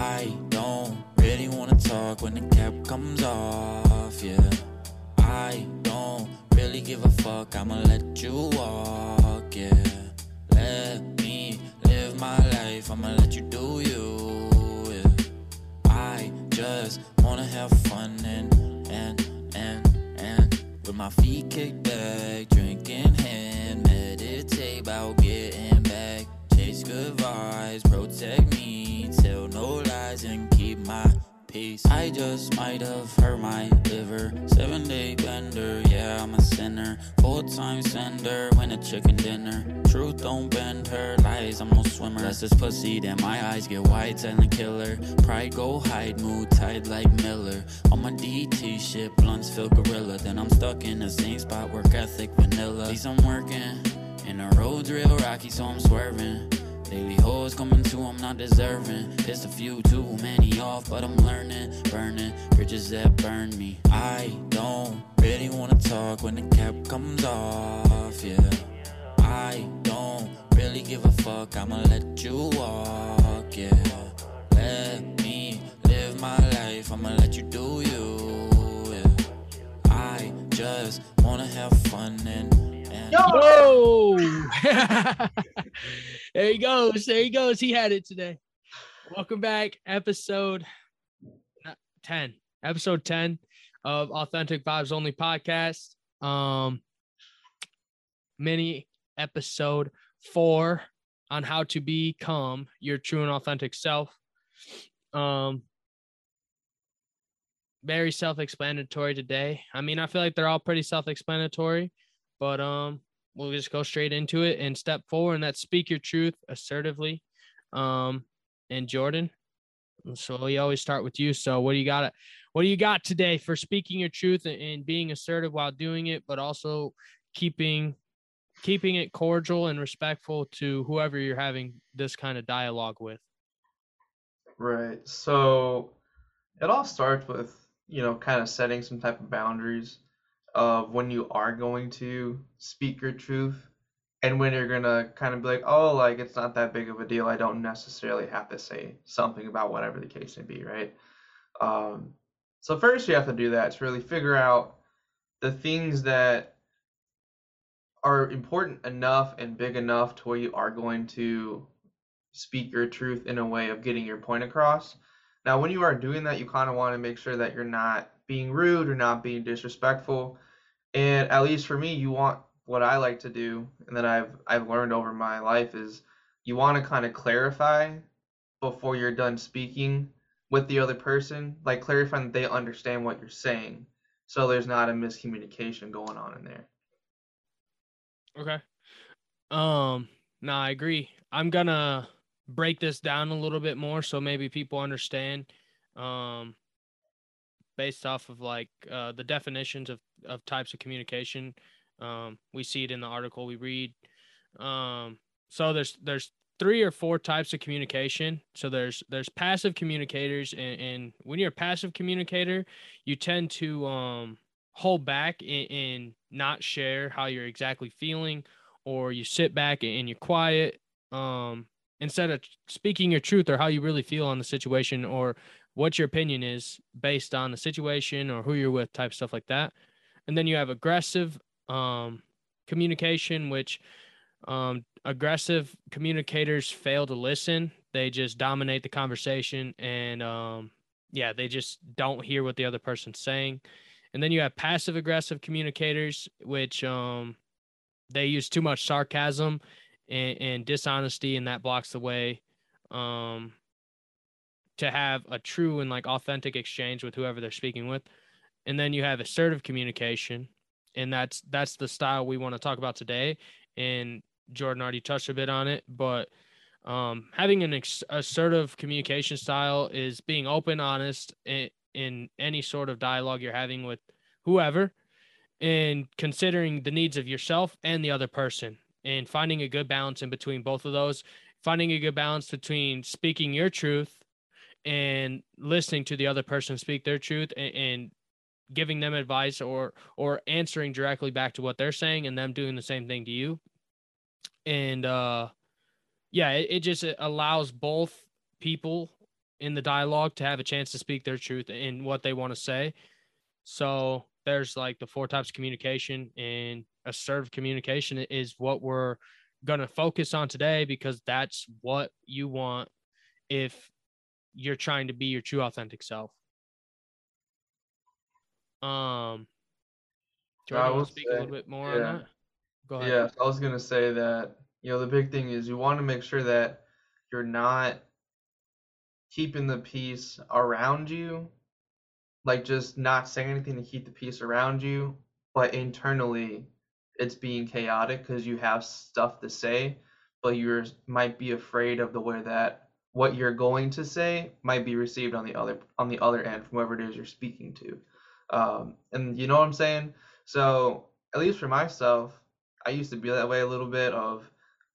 I don't really wanna talk when the cap comes off, yeah. I don't really give a fuck, I'ma let you walk, yeah. Let me live my life, I'ma let you do you, yeah. I just wanna have fun and, and, and, and with my feet kicked back, drinking hand, meditate about getting good vibes, protect me, tell no lies and keep my peace. I just might have hurt my liver. Seven day bender, yeah, I'm a sinner. Full time sender, when a chicken dinner. Truth don't bend her, lies, I'm no swimmer. That's this pussy, then my eyes get wide, telling killer. Pride go hide, mood tight like Miller. On my DT shit, blunts feel gorilla. Then I'm stuck in the same spot, work ethic vanilla. Least I'm working. And the road's real rocky, so I'm swerving. Daily hoes coming to, I'm not deserving. Pissed a few too many off, but I'm learning. Burning bridges that burn me. I don't really wanna talk when the cap comes off, yeah. I don't really give a fuck, I'ma let you walk, yeah. Let me live my life, I'ma let you do you, yeah. I just wanna have fun and, Whoa! there he goes. There he goes. He had it today. Welcome back, episode 10. Episode 10 of Authentic Vibes Only podcast. Um mini episode 4 on how to become your true and authentic self. Um very self-explanatory today. I mean, I feel like they're all pretty self-explanatory, but um we'll just go straight into it and step forward and that's speak your truth assertively. Um and Jordan. So we always start with you. So what do you got what do you got today for speaking your truth and, and being assertive while doing it, but also keeping keeping it cordial and respectful to whoever you're having this kind of dialogue with? Right. So it all starts with, you know, kind of setting some type of boundaries of when you are going to speak your truth and when you're to kind of be like, oh, like it's not that big of a deal. I don't necessarily have to say something about whatever the case may be, right? Um, so first you have to do that to really figure out the things that are important enough and big enough to where you are going to speak your truth in a way of getting your point across. Now, when you are doing that, you kind of want to make sure that you're not being rude or not being disrespectful. And at least for me, you want what I like to do, and that I've I've learned over my life is you want to kind of clarify before you're done speaking with the other person, like clarifying that they understand what you're saying, so there's not a miscommunication going on in there. Okay. Um, no, I agree. I'm gonna break this down a little bit more so maybe people understand um based off of like uh, the definitions of, of types of communication. Um, we see it in the article we read. Um, so there's there's three or four types of communication. So there's there's passive communicators and, and when you're a passive communicator you tend to um, hold back and, not share how you're exactly feeling or you sit back and you're quiet. Um, instead of speaking your truth or how you really feel on the situation or what your opinion is based on the situation or who you're with type stuff like that. And then you have aggressive um, communication which um, aggressive communicators fail to listen. They just dominate the conversation and um, yeah they just don't hear what the other person's saying. And then you have passive aggressive communicators which um, they use too much sarcasm and, and dishonesty, and that blocks the way um, to have a true and like authentic exchange with whoever they're speaking with. And then you have assertive communication, and that's that's the style we want to talk about today. And Jordan already touched a bit on it, but um, having an ex- assertive communication style is being open, honest in, in any sort of dialogue you're having with whoever, and considering the needs of yourself and the other person and finding a good balance in between both of those, finding a good balance between speaking your truth and listening to the other person speak their truth and, and giving them advice or or answering directly back to what they're saying and them doing the same thing to you and uh yeah it, it just allows both people in the dialogue to have a chance to speak their truth in what they want to say. So there's like the four types of communication and assertive communication is what we're going to focus on today because that's what you want if you're trying to be your true authentic self. Um, do you I want to speak a little bit more yeah. on that? Go ahead. Yeah, I was gonna say that, you know, the big thing is you want to make sure that you're not keeping the peace around you, like just not saying anything to keep the peace around you, but internally it's being chaotic because you have stuff to say, but you might be afraid of the way that what you're going to say might be received on the other on the other end from whoever it is you're speaking to. Um, and you know what I'm saying? So at least for myself, I used to be that way a little bit of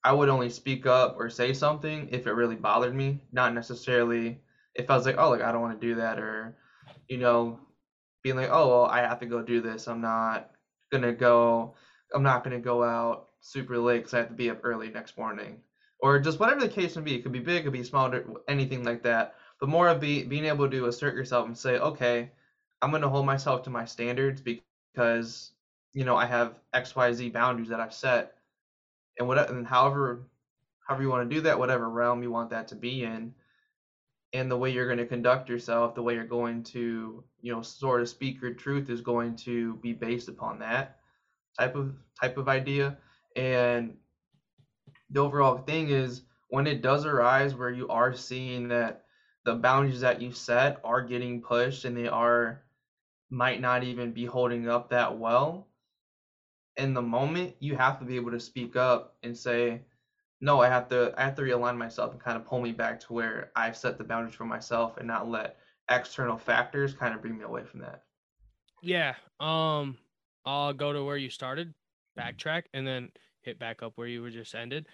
I would only speak up or say something if it really bothered me, not necessarily if I was like, oh, like I don't want to do that, or you know, being like, oh, well, I have to go do this. I'm not gonna go. I'm not gonna go out super late because I have to be up early next morning, or just whatever the case may be. It could be big, it could be small, anything like that. But more of be, being able to assert yourself and say, okay, I'm gonna hold myself to my standards because you know I have X, Y, Z boundaries that I've set and what and however however you want to do that, whatever realm you want that to be in, and the way you're going to conduct yourself, the way you're going to you know sort of speak your truth is going to be based upon that type of type of idea. And the overall thing is when it does arise where you are seeing that the boundaries that you set are getting pushed and they are might not even be holding up that well in the moment you have to be able to speak up and say no i have to i have to realign myself and kind of pull me back to where i've set the boundaries for myself and not let external factors kind of bring me away from that Yeah. Um, I'll go to where you started, backtrack, and then hit back up where you were just ended.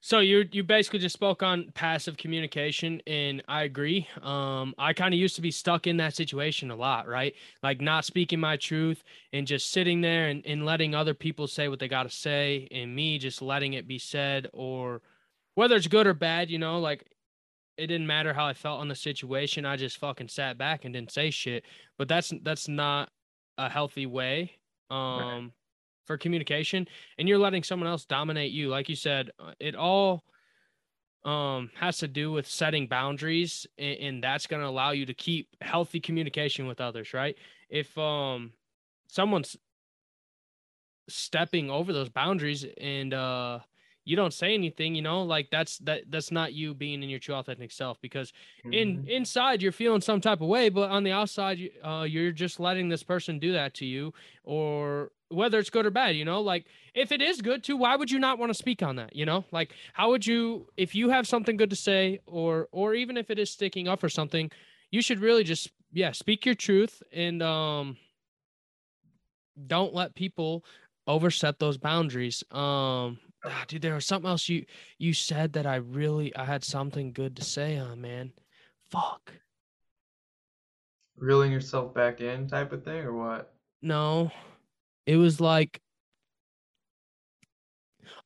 So you you basically just spoke on passive communication, and I agree. Um, I kind of used to be stuck in that situation a lot, right? Like not speaking my truth and just sitting there and, and letting other people say what they got to say, and me just letting it be said, or whether it's good or bad, you know, like it didn't matter how I felt on the situation. I just fucking sat back and didn't say shit. But that's that's not a healthy way um for communication and you're letting someone else dominate you like you said uh, it all um has to do with setting boundaries and, and that's going to allow you to keep healthy communication with others right if um someone's stepping over those boundaries and uh you don't say anything you know like that's that that's not you being in your true authentic self because in Mhm. inside you're feeling some type of way but on the outside uh, you're just letting this person do that to you or whether it's good or bad you know? Like if it is good too why would you not want to speak on that you know? Like how would you if you have something good to say or or even if it is sticking up for something you should really just yeah speak your truth and um don't let people overset those boundaries. Um ah, dude there was something else you you said that i really i had something good to say on man? Fuck. Reeling yourself back in type of thing or what? No it was like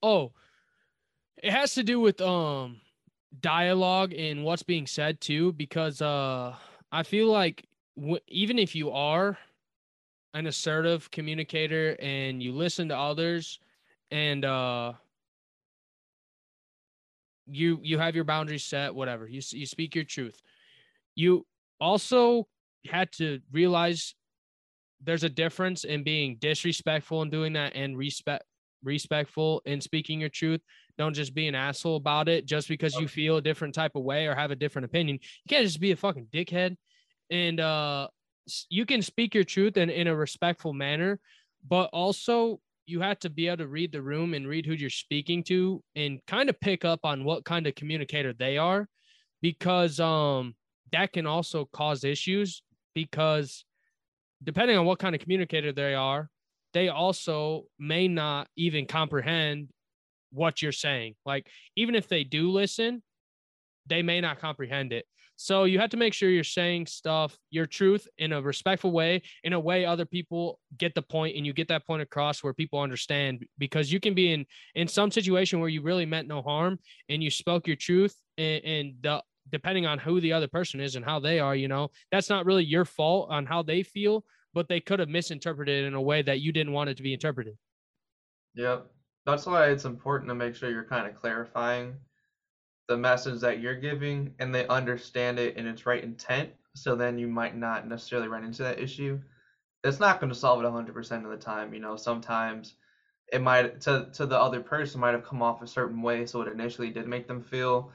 oh it has to do with um dialogue and what's being said too because uh i feel like w- even if you are an assertive communicator and you listen to others and uh you you have your boundaries set whatever you you speak your truth. You also had to realize there's a difference in being disrespectful and doing that and respect respectful in speaking your truth. Don't just be an asshole about it just because you feel a different type of way or have a different opinion. You can't just be a fucking dickhead and uh you can speak your truth in, in a respectful manner but also you have to be able to read the room and read who you're speaking to and kind of pick up on what kind of communicator they are because um that can also cause issues because depending on what kind of communicator they are they also may not even comprehend what you're saying. Like even if they do listen they may not comprehend it. So you have to make sure you're saying stuff your truth in a respectful way in a way other people get the point and you get that point across where people understand because you can be in in some situation where you really meant no harm and you spoke your truth and, and the depending on who the other person is and how they are, you know, that's not really your fault on how they feel, but they could have misinterpreted in a way that you didn't want it to be interpreted. Yep. That's why it's important to make sure you're kind of clarifying the message that you're giving and they understand it in its right intent. So then you might not necessarily run into that issue. It's not going to solve it 100% of the time. You know, sometimes it might, to, to the other person, might have come off a certain way. So it initially did make them feel,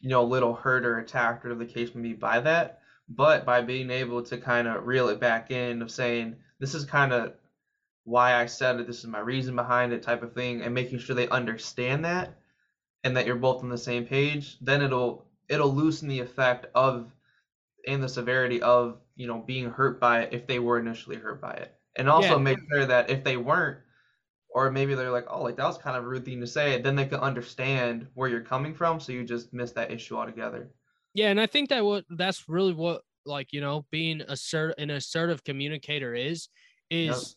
you know, a little hurt or attacked, or the case may be by that. But by being able to kind of reel it back in, of saying, this is kind of why I said it, this is my reason behind it, type of thing, and making sure they understand that and that you're both on the same page, then it'll it'll loosen the effect of and the severity of you know being hurt by it if they were initially hurt by it, and also Yeah. make sure that if they weren't, or maybe they're like, oh, like that was kind of a rude thing to say, then they can understand where you're coming from, so you just miss that issue altogether. Yeah, and I think that what that's really what like you know being assert an assertive communicator is is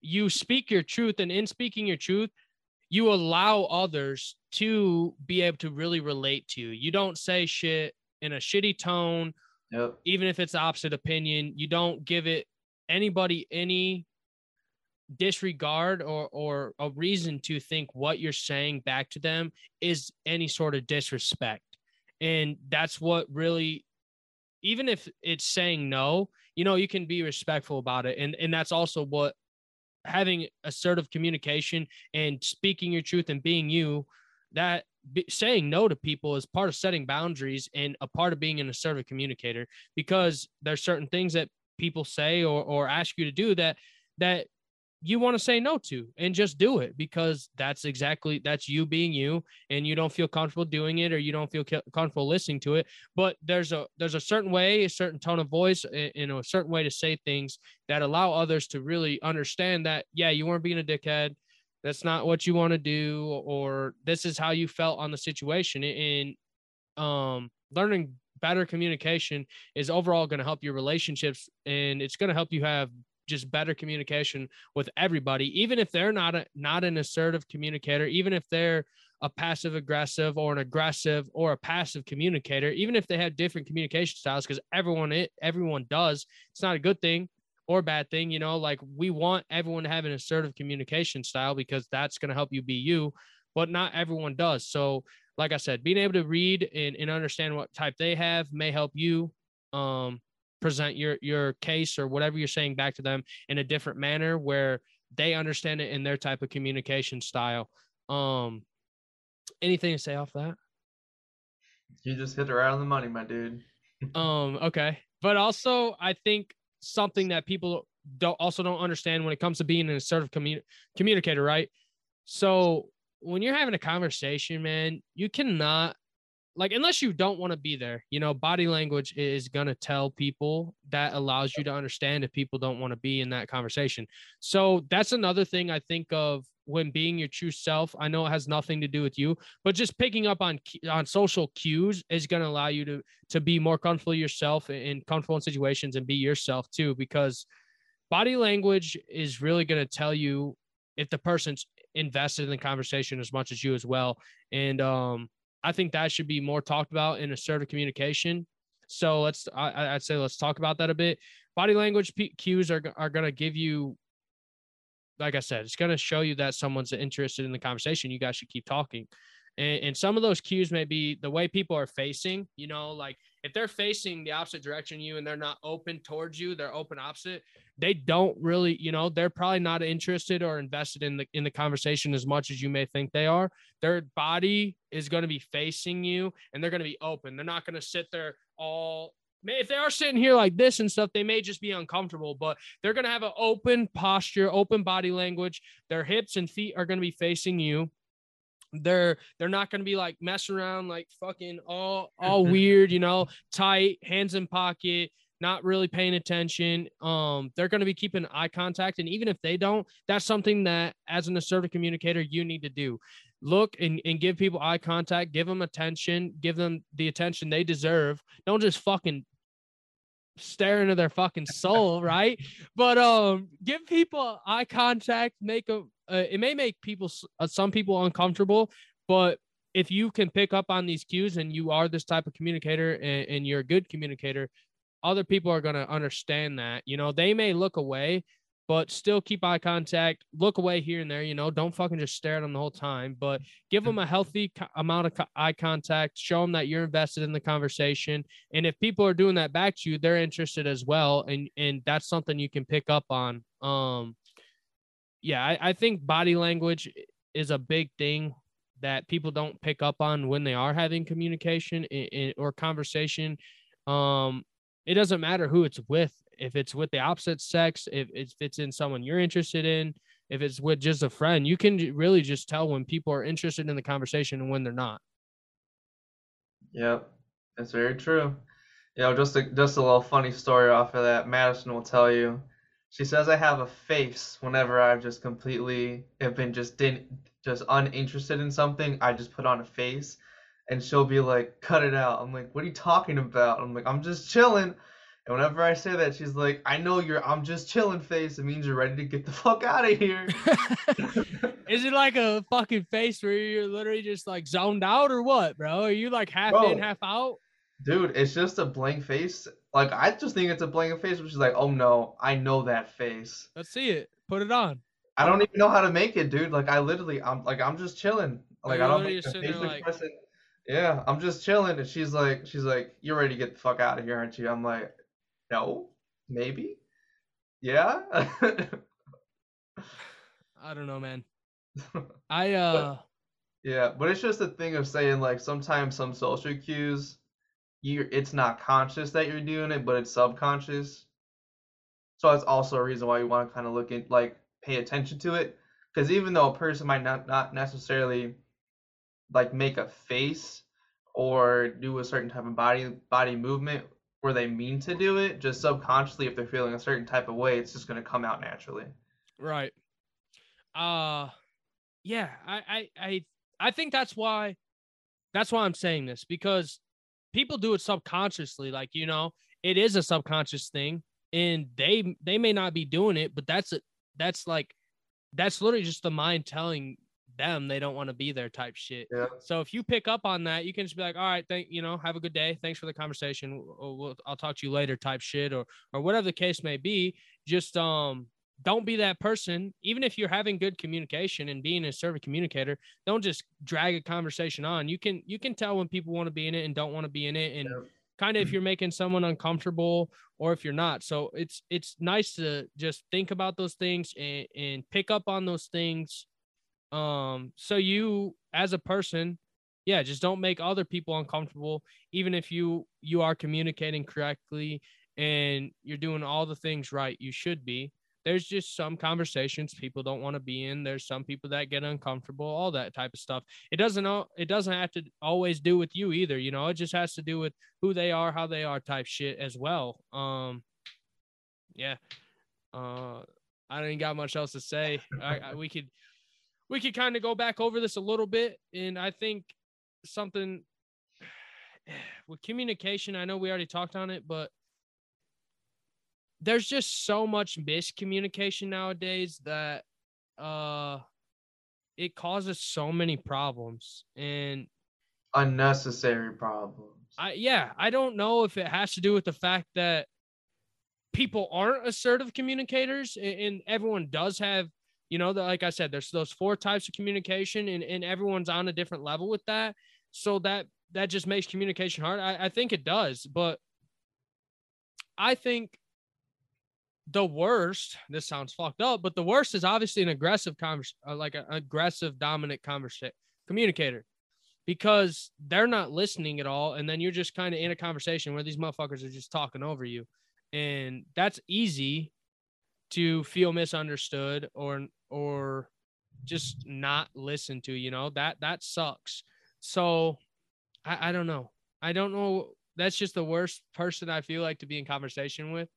you speak your truth, and in speaking your truth, you allow others to be able to really relate to you. You don't say shit in a shitty tone, Yep. even if it's opposite opinion. You don't give it anybody any disregard or or a reason to think what you're saying back to them is any sort of disrespect. And that's what really even if it's saying no you know you can be respectful about it. And and that's also what having assertive communication and speaking your truth and being you that saying no to people is part of setting boundaries and a part of being an assertive communicator because there's certain things that people say or or ask you to do that that you want to say no to and just do it because that's exactly that's you being you and you don't feel comfortable doing it or you don't feel comfortable listening to it. But there's a there's a certain way a certain tone of voice and a certain way to say things that allow others to really understand that yeah you weren't being a dickhead. That's not what you want to do or this is how you felt on the situation. And um learning better communication is overall going to help your relationships and it's going to help you have just better communication with everybody even if they're not a, not an assertive communicator even if they're a passive aggressive or an aggressive or a passive communicator even if they have different communication styles because everyone it everyone does. It's not a good thing or bad thing you know like we want everyone to have an assertive communication style because that's going to help you be you but not everyone does. So like i said being able to read and, and understand what type they have may help you um present your your case or whatever you're saying back to them in a different manner where they understand it in their type of communication style. Um anything to say off that? You just hit it right on the money, my dude. um okay. But also i think something that people don't also don't understand when it comes to being an assertive commu- communicator right? So when you're having a conversation man you cannot like unless you don't want to be there you know body language is going to tell people that allows you to understand if people don't want to be in that conversation. So that's another thing i think of when being your true self i know it has nothing to do with you but just picking up on on social cues is going to allow you to to be more comfortable yourself in comfortable situations and be yourself too because body language is really going to tell you if the person's invested in the conversation as much as you as well. And um i think that should be more talked about in assertive communication. So let's I, i'd say let's talk about that a bit. Body language cues are, are going to give you like i said it's going to show you that someone's interested in the conversation. You guys should keep talking and, and some of those cues may be the way people are facing you know like if they're facing the opposite direction you and they're not open towards you they're open opposite they don't really you know they're probably not interested or invested in the in the conversation as much as you may think they are. Their body is going to be facing you and they're going to be open. They're not going to sit there all if they are sitting here like this and stuff they may just be uncomfortable but they're going to have an open posture open body language. Their hips and feet are going to be facing you they're they're not going to be like messing around like fucking all all weird you know tight hands in pocket not really paying attention. Um they're going to be keeping eye contact and even if they don't that's something that as an assertive communicator you need to do. Look and, and give people eye contact give them attention give them the attention they deserve. Don't just fucking stare into their fucking soul right but um give people eye contact make them uh, it may make people uh, some people uncomfortable but if you can pick up on these cues and you are this type of communicator and, and you're a good communicator, other people are going to understand that. You know, they may look away, but still keep eye contact, look away here and there, you know, don't fucking just stare at them the whole time, but give them a healthy co- amount of co- eye contact, show them that you're invested in the conversation. And if people are doing that back to you, they're interested as well. And, and that's something you can pick up on. Um, yeah, I, I think body language is a big thing that people don't pick up on when they are having communication in, in, or conversation. Um, it doesn't matter who it's with if it's with the opposite sex, if, if it's in someone you're interested in, if it's with just a friend, you can really just tell when people are interested in the conversation and when they're not. Yep, that's very true. You know, just a just a little funny story off of that. Madison will tell you. She says I have a face whenever I've just completely have been just didn't just uninterested in something. I just put on a face, and she'll be like, "Cut it out." I'm like, "What are you talking about?" I'm like, "I'm just chilling." And whenever I say that, she's like, I know you're, I'm just chilling face. It means you're ready to get the fuck out of here. Is it like a fucking face where you're literally just like zoned out or what, bro? Are you like half Bro. in, half out? Dude, it's just a blank face. Like, I just think it's a blank face, which is like, oh no, I know that face. Let's see it. Put it on. I don't even know how to make it, dude. Like, I literally, I'm like, I'm just chilling. Like, I don't make just a sitting there facial like- expression. Yeah, I'm just chilling. And she's like, she's like, you're ready to get the fuck out of here, aren't you? I'm like, no, maybe. Yeah. I don't know, man. I uh Yeah, but it's just a thing of saying like sometimes some social cues, you it's not conscious that you're doing it, but it's subconscious. So that's also a reason why you want to kind of look at like pay attention to it, because even though a person might not not necessarily like make a face or do a certain type of body body movement where they mean to do it, just subconsciously if they're feeling a certain type of way, it's just gonna come out naturally. right. Uh yeah, I I I I think that's why that's why I'm saying this because people do it subconsciously like you know, it is a subconscious thing and they they may not be doing it, but that's a that's like that's literally just the mind telling them they don't want to be there type shit. Yeah. So if you pick up on that, you can just be like, all right, thank you know, have a good day. Thanks for the conversation. We'll, we'll, I'll talk to you later type shit or or whatever the case may be. Just um don't be that person. Even if you're having good communication and being a servant communicator, don't just drag a conversation on. You can you can tell when people want to be in it and don't want to be in it and Yep. kind of if you're making someone uncomfortable or if you're not. So it's it's nice to just think about those things and, and pick up on those things um so you as a person yeah just don't make other people uncomfortable even if you you are communicating correctly and you're doing all the things right you should be. There's just some conversations people don't want to be in. There's some people that get uncomfortable all that type of stuff. It doesn't it doesn't have to always do with you either you know? It just has to do with who they are how they are type shit as well. Um yeah. Uh i even got much else to say. I, I we could we could kind of go back over this a little bit and i think something with communication i know we already talked on it but there's just so much miscommunication nowadays that uh it causes so many problems and Unnecessary problems. I yeah, I don't know if it has to do with the fact that people aren't assertive communicators and, and everyone does have, you know, like I said, there's those four types of communication and, and everyone's on a different level with that. So that that just makes communication hard. I, I think it does, but I think the worst, this sounds fucked up, but the worst is obviously an aggressive convers uh, like an aggressive dominant conversation communicator because they're not listening at all. And then you're just kind of in a conversation where these motherfuckers are just talking over you. And that's easy to feel misunderstood or, or just not listen to, you know, that, that sucks. So I, I don't know. I don't know. That's just the worst person I feel like to be in conversation with.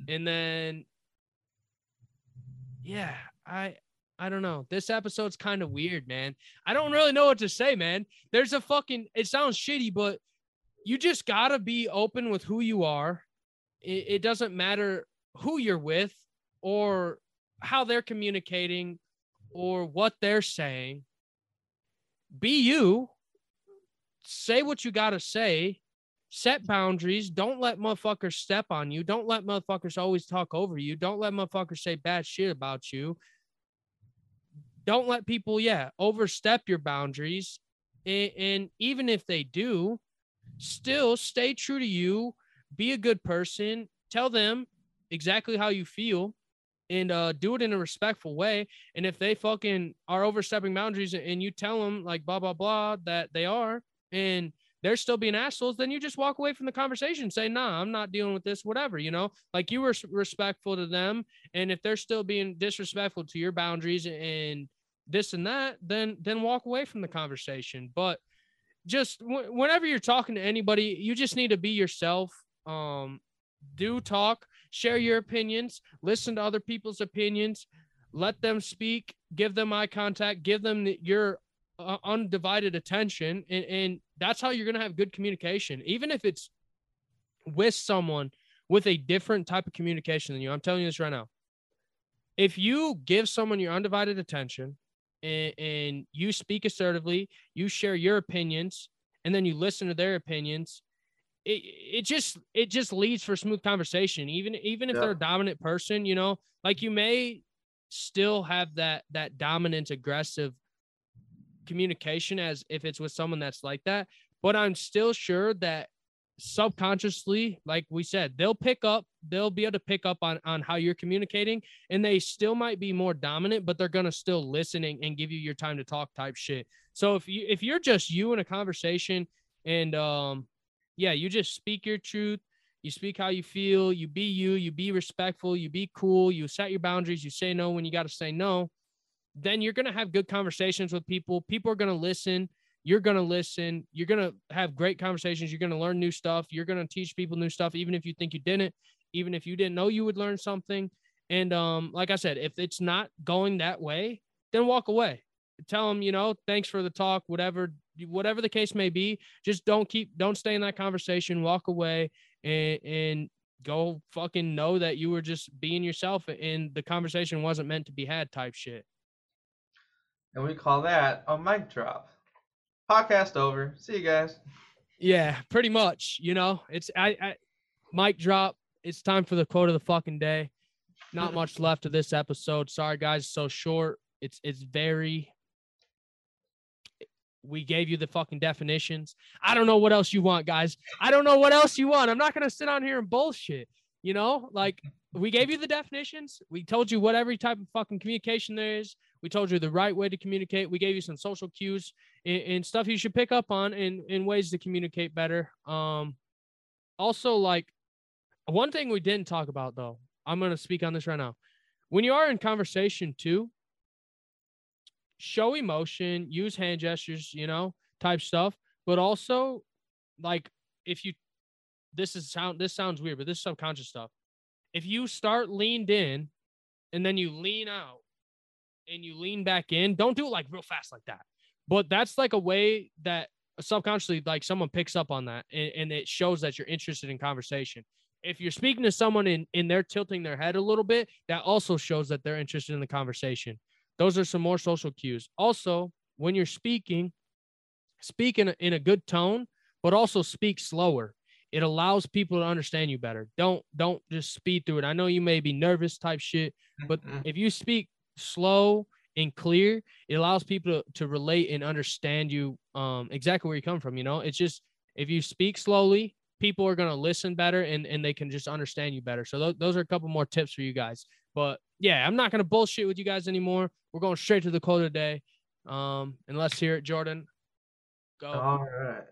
Mm-hmm. And then, yeah, I, I don't know. This episode's kind of weird, man. I don't really know what to say, man. There's a fucking, it sounds shitty, but you just got to be open with who you are. It, it doesn't matter who you're with or how they're communicating or what they're saying. Be you say what you got to say, set boundaries. Don't let motherfuckers step on you. Don't let motherfuckers always talk over you. Don't let motherfuckers say bad shit about you. Don't let people, yeah, overstep your boundaries. And, and even if they do, still stay true to you. Be a good person. Tell them exactly how you feel and uh, do it in a respectful way. And if they fucking are overstepping boundaries and you tell them like blah blah blah that they are, and they're still being assholes, then you just walk away from the conversation. Say, nah, I'm not dealing with this. Whatever, you know. Like you were respectful to them, and if they're still being disrespectful to your boundaries and this and that, then then walk away from the conversation. But just w- whenever you're talking to anybody, you just need to be yourself. Um, do talk share your opinions, listen to other people's opinions, let them speak, give them eye contact, give them your uh, undivided attention. And, and that's how you're going to have good communication, even if it's with someone with a different type of communication than you. I'm telling you this right now. If you give someone your undivided attention and, and you speak assertively, you share your opinions, and then you listen to their opinions it, it just it just leads for smooth conversation even even if yeah. they're a dominant person you know like you may still have that that dominant aggressive communication as if it's with someone that's like that but i'm still sure that subconsciously like we said they'll pick up they'll be able to pick up on on how you're communicating and they still might be more dominant but they're gonna still listening and give you your time to talk type shit so if you if you're just you in a conversation and um yeah, you just speak your truth. You speak how you feel. You be you. You be respectful. You be cool. You set your boundaries. You say no when you got to say no. Then you're going to have good conversations with people. People are going to listen. You're going to listen. You're going to have great conversations. You're going to learn new stuff. You're going to teach people new stuff, even if you think you didn't, even if you didn't know you would learn something. And um, like I said, if it's not going that way, then walk away. Tell them, you know, thanks for the talk, whatever whatever the case may be, just don't keep, don't stay in that conversation, walk away and, and go fucking know that you were just being yourself and the conversation wasn't meant to be had type shit. And we call that a mic drop. Podcast over. See you guys. Yeah, pretty much. You know, it's I, I mic drop. It's time for the quote of the fucking day. Not much left of this episode. Sorry guys, so short. It's it's very we gave you the fucking definitions. I don't know what else you want, guys. I don't know what else you want. I'm not gonna sit on here and bullshit. You know, like we gave you the definitions. We told you what every type of fucking communication there is. We told you the right way to communicate. We gave you some social cues and, and stuff you should pick up on in, in ways to communicate better. Um, also, like one thing we didn't talk about though, I'm gonna speak on this right now. When you are in conversation too, show emotion, use hand gestures, you know, type stuff, but also like if you this is sound this sounds weird, but this is subconscious stuff. If you start leaned in and then you lean out and you lean back in, don't do it like real fast like that. But that's like a way that subconsciously like someone picks up on that and, and it shows that you're interested in conversation if you're speaking to someone and, and they're tilting their head a little bit, that also shows that they're interested in the conversation. Those are some more social cues. Also, when you're speaking, speak in a, in a good tone, but also speak slower. It allows people to understand you better. Don't don't just speed through it. I know you may be nervous type shit, but mm-hmm. if you speak slow and clear, it allows people to, to relate and understand you um exactly where you come from. You know, it's just if you speak slowly, people are going to listen better and, and they can just understand you better. So th- those are a couple more tips for you guys. But yeah, I'm not going to bullshit with you guys anymore. We're going straight to the quote today. Um, and let's hear it, Jordan. Go. All right.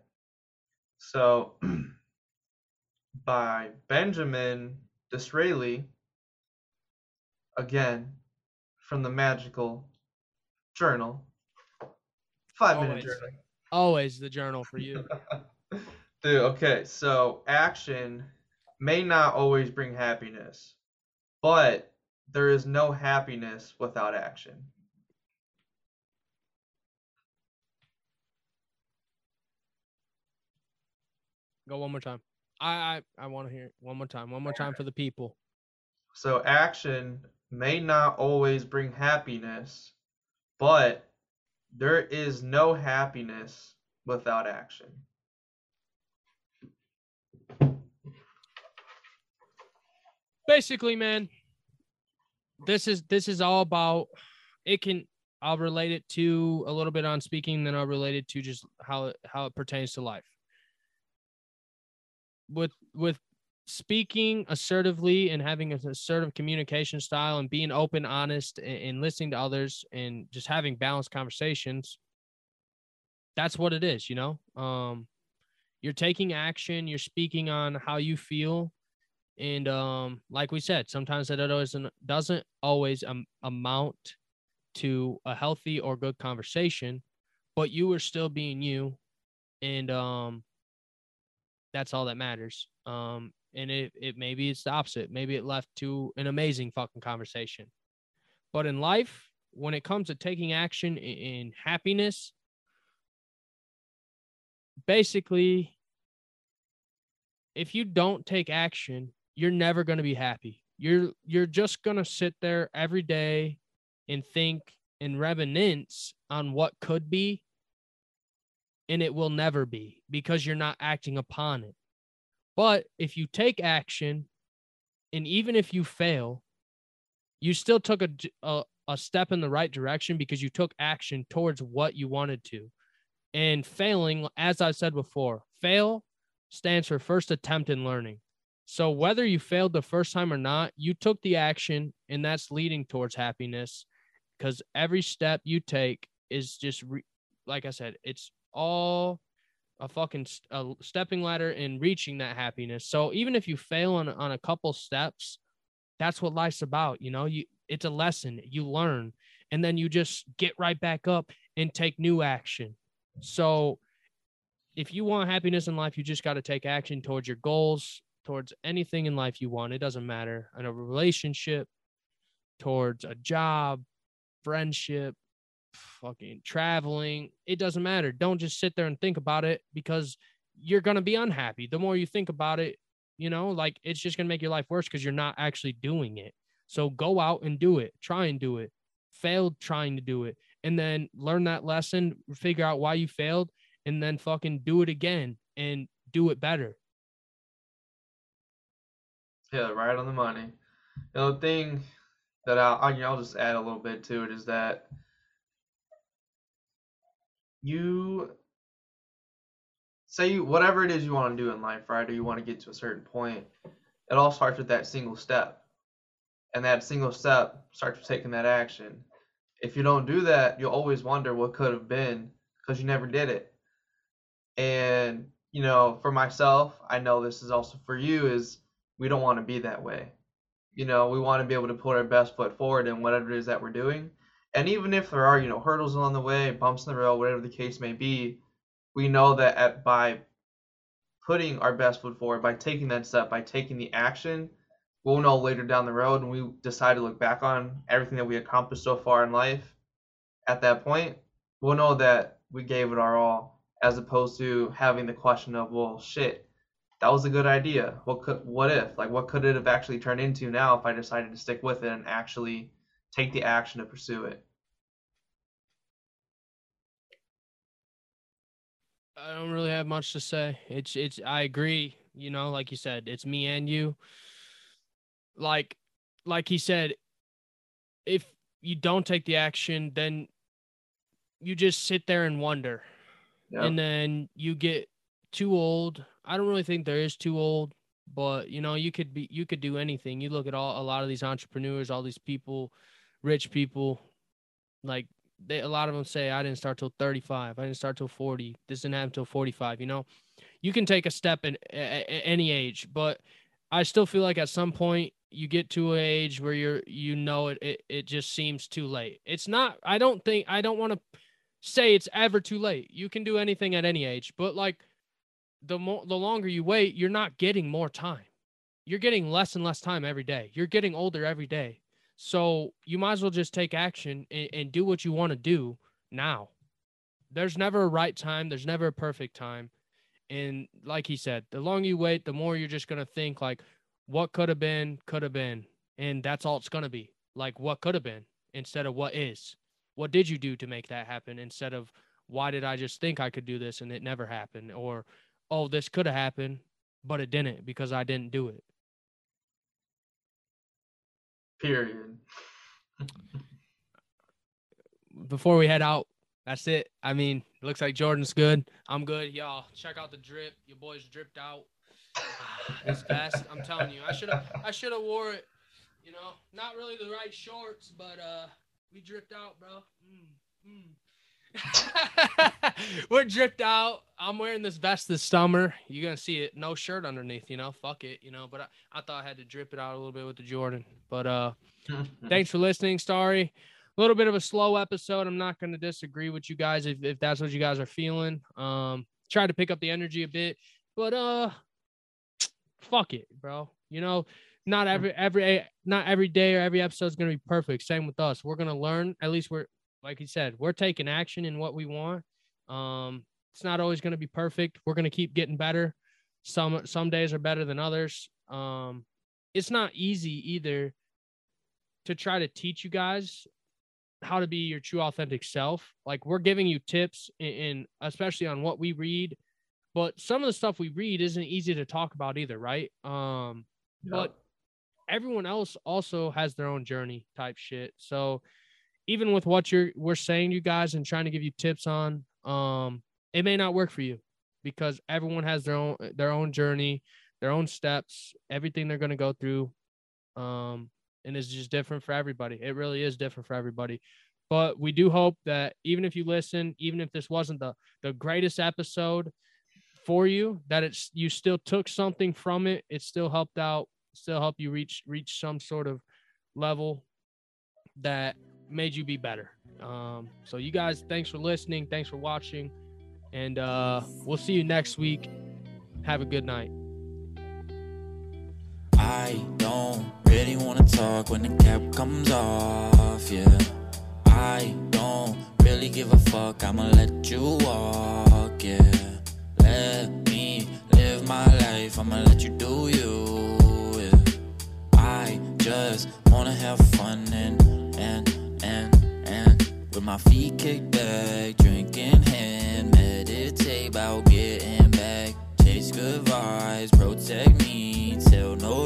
So, by Benjamin Disraeli, again, from the magical journal, five minute journal. Always the journal for you. Dude, okay, so action may not always bring happiness, but there is no happiness without action. Go one more time. I I, I want to hear it one more time. One more time for the people. So action may not always bring happiness, but there is no happiness without action. basically man this is this is all about it can i'll relate it to a little bit on speaking then i'll relate it to just how how it pertains to life. With with speaking assertively and having an assertive communication style and being open honest and, and listening to others and just having balanced conversations that's what it is you know? Um you're taking action you're speaking on how you feel and um, like we said, sometimes that doesn't doesn't always um, amount to a healthy or good conversation, but you are still being you, and um, that's all that matters. Um, and it it maybe it's the opposite. Maybe it left to an amazing fucking conversation. But in life, when it comes to taking action in, in happiness, basically, if you don't take action, you're never going to be happy. You're you're just going to sit there every day and think and reminisce on what could be and it will never be because you're not acting upon it. But if you take action and even if you fail, you still took a, a, a step in the right direction because you took action towards what you wanted to. And failing, as I said before, fail stands for first attempt in learning. So whether you failed the first time or not, you took the action and that's leading towards happiness because every step you take is just re- like I said, it's all a fucking a stepping ladder in reaching that happiness. So even if you fail on on a couple steps, that's what life's about, you know? You it's a lesson, you learn and then you just get right back up and take new action. So if you want happiness in life, you just got to take action towards your goals, towards anything in life you want. It doesn't matter. In a relationship, towards a job, friendship, fucking traveling. It doesn't matter. Don't just sit there and think about it because you're going to be unhappy. The more you think about it, you know, like it's just going to make your life worse because you're not actually doing it. So go out and do it. Try and do it. Failed trying to do it. And then learn that lesson, figure out why you failed, and then fucking do it again and do it better. Yeah, right on the money. You know, the thing that I'll, I'll just add a little bit to it is that you say you, whatever it is you want to do in life, right? Or you want to get to a certain point, it all starts with that single step. And that single step starts with taking that action. If you don't do that, you'll always wonder what could have been because you never did it. And, you know, for myself, I know this is also for you, is we don't want to be that way. You know, we want to be able to put our best foot forward in whatever it is that we're doing. And even if there are, you know, hurdles along the way, bumps in the road, whatever the case may be, we know that at, by putting our best foot forward, by taking that step, by taking the action, we'll know later down the road and we decide to look back on everything that we accomplished so far in life at that point, we'll know that we gave it our all as opposed to having the question of, well, shit, that was a good idea. What could what if? Like what could it have actually turned into now if I decided to stick with it and actually take the action to pursue it? I don't really have much to say. It's it's I agree, you know, like you said, it's me and you. Like like he said, if you don't take the action, then you just sit there and wonder. And then you get too old I don't really think there is too old, but you know, you could be you could do anything. You look at all a lot of these entrepreneurs, all these people, rich people, like they a lot of them say I didn't start till 35. I didn't start till 40. This didn't happen till 45, you know. You can take a step in any age, but I still feel like at some point you get to an age where you're you know it, it it just seems too late. It's not I don't think I don't want to say it's ever too late. You can do anything at any age, but like the more the longer you wait, you're not getting more time. You're getting less and less time every day. You're getting older every day. So you might as well just take action and, and do what you want to do now. There's never a right time. There's never a perfect time. And like he said, the longer you wait, the more you're just gonna think like, what could have been, could have been, and that's all it's gonna be. Like what could have been instead of what is. What did you do to make that happen instead of why did I just think I could do this and it never happened? Or, oh, this could have happened, but it didn't because I didn't do it. Period. Before we head out, that's it. I mean, looks like Jordan's good. I'm good. Y'all check out the drip. Your boys dripped out. It's best. I'm telling you. I should have I should have wore it. You know, not really the right shorts, but uh we dripped out, bro. Mm, mm. We're dripped out. I'm wearing this vest this summer. You're gonna see it. No shirt underneath, you know. Fuck it, you know. But I, I thought I had to drip it out a little bit with the Jordan. But uh thanks for listening, Starry. A little bit of a slow episode. I'm not gonna disagree with you guys if, if that's what you guys are feeling. Um try to pick up the energy a bit. But uh fuck it, bro. You know, not every every not every day or every episode is gonna be perfect. Same with us. We're gonna learn. At least we're like you said, we're taking action in what we want. Um, it's not always gonna be perfect. We're gonna keep getting better. Some some days are better than others. Um, it's not easy either to try to teach you guys how to be your true authentic self. Like we're giving you tips in, in especially on what we read, but some of the stuff we read isn't easy to talk about either, right? Um, but everyone else also has their own journey type shit. So even with what you're we're saying you guys and trying to give you tips on, um, it may not work for you because everyone has their own their own journey, their own steps, everything they're gonna go through. Um, and it's just different for everybody. It really is different for everybody. But we do hope that even if you listen, even if this wasn't the the greatest episode for you, that it's you still took something from it. It still helped out still help you reach reach some sort of level that made you be better. Um, so you guys, thanks for listening, thanks for watching, and uh, we'll see you next week. Have a good night. I don't really wanna talk when the cap comes off, yeah. I don't really give a fuck, I'ma let you walk, yeah. Let me live my life, I'ma let you do you just wanna have fun and my feet kicked back, drinking hand, meditate about getting back. Chase good vibes, protect me, tell no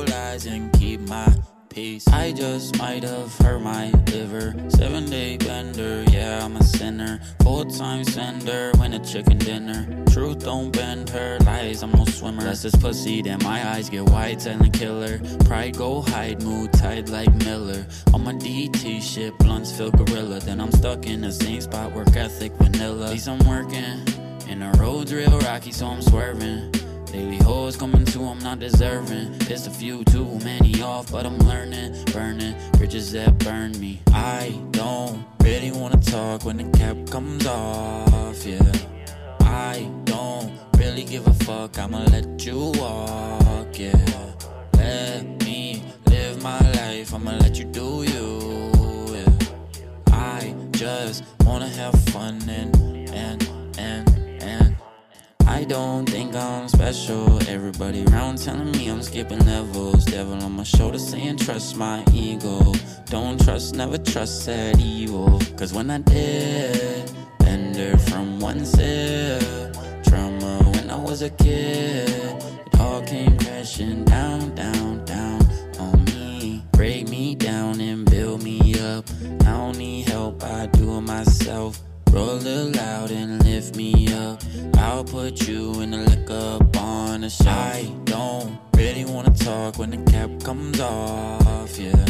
peace. I just might have hurt my liver. Seven day bender, yeah, I'm a sinner. Full time sender, when a chicken dinner. Truth don't bend her, lies, I'm no swimmer. Less this pussy, then my eyes get wide, silent killer. Pride go hide, mood tight like Miller. On my DT shit, blunts feel gorilla. Then I'm stuck in the same spot, work ethic vanilla. Least I'm working. And the road's real rocky, so I'm swerving. Daily hoes coming to, I'm not deserving. Pissed a few too many off, but I'm learning. Burning bridges that burn me. I don't really wanna talk when the cap comes off, yeah. I don't really give a fuck, I'ma let you walk, yeah. Let me live my life, I'ma let you do you, yeah. I just wanna have fun and, and, and I don't think I'm special. Everybody around telling me I'm skipping levels. Devil on my shoulder saying trust my ego. Don't trust, never trust that evil. Cause when I did, bender from one sip. Trauma when I was a kid. It all came crashing down, down, down on me. Break me down and build me up. I don't need help, I do it myself. Roll it loud and lift me up. I'll put you in a lick up on the side. Don't really wanna talk when the cap comes off, yeah.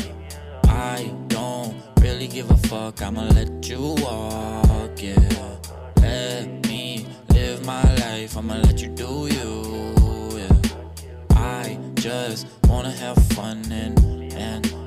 I don't really give a fuck, I'ma let you walk, yeah. Let me live my life, I'ma let you do you, yeah. I just wanna have fun and, and